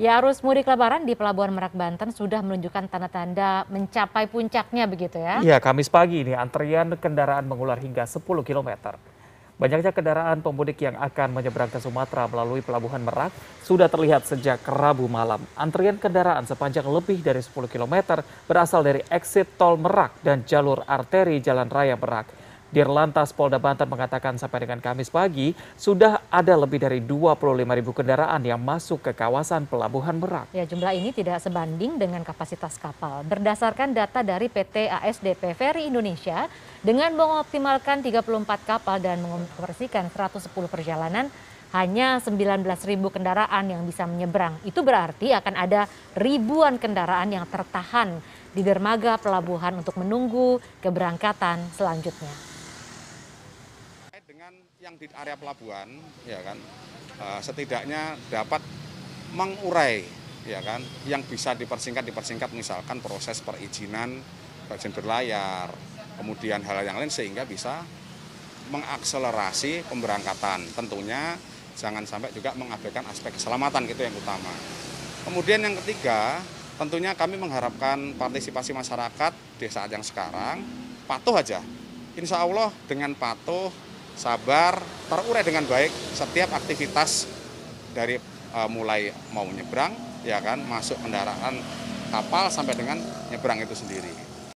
Ya, arus mudik lebaran di Pelabuhan Merak Banten sudah menunjukkan tanda-tanda mencapai puncaknya begitu ya. Iya, Kamis pagi ini antrian kendaraan mengular hingga 10 km. Banyaknya kendaraan pemudik yang akan menyeberang ke Sumatera melalui Pelabuhan Merak sudah terlihat sejak Rabu malam. Antrian kendaraan sepanjang lebih dari 10 km berasal dari exit tol Merak dan jalur arteri Jalan Raya Merak. Dirlantas Polda Banten mengatakan sampai dengan Kamis pagi sudah ada lebih dari 25 ribu kendaraan yang masuk ke kawasan Pelabuhan Merak. Ya, jumlah ini tidak sebanding dengan kapasitas kapal. Berdasarkan data dari PT ASDP Ferry Indonesia, dengan mengoptimalkan 34 kapal dan mengoperasikan 110 perjalanan, hanya 19 ribu kendaraan yang bisa menyeberang. Itu berarti akan ada ribuan kendaraan yang tertahan di dermaga pelabuhan untuk menunggu keberangkatan selanjutnya dengan yang di area pelabuhan ya kan uh, setidaknya dapat mengurai ya kan yang bisa dipersingkat dipersingkat misalkan proses perizinan izin berlayar kemudian hal yang lain sehingga bisa mengakselerasi pemberangkatan. Tentunya jangan sampai juga mengabaikan aspek keselamatan gitu yang utama. Kemudian yang ketiga tentunya kami mengharapkan partisipasi masyarakat di saat yang sekarang patuh aja. Insya Allah dengan patuh sabar, terurai dengan baik setiap aktivitas dari uh, mulai mau nyebrang, ya kan, masuk kendaraan kapal sampai dengan nyebrang itu sendiri.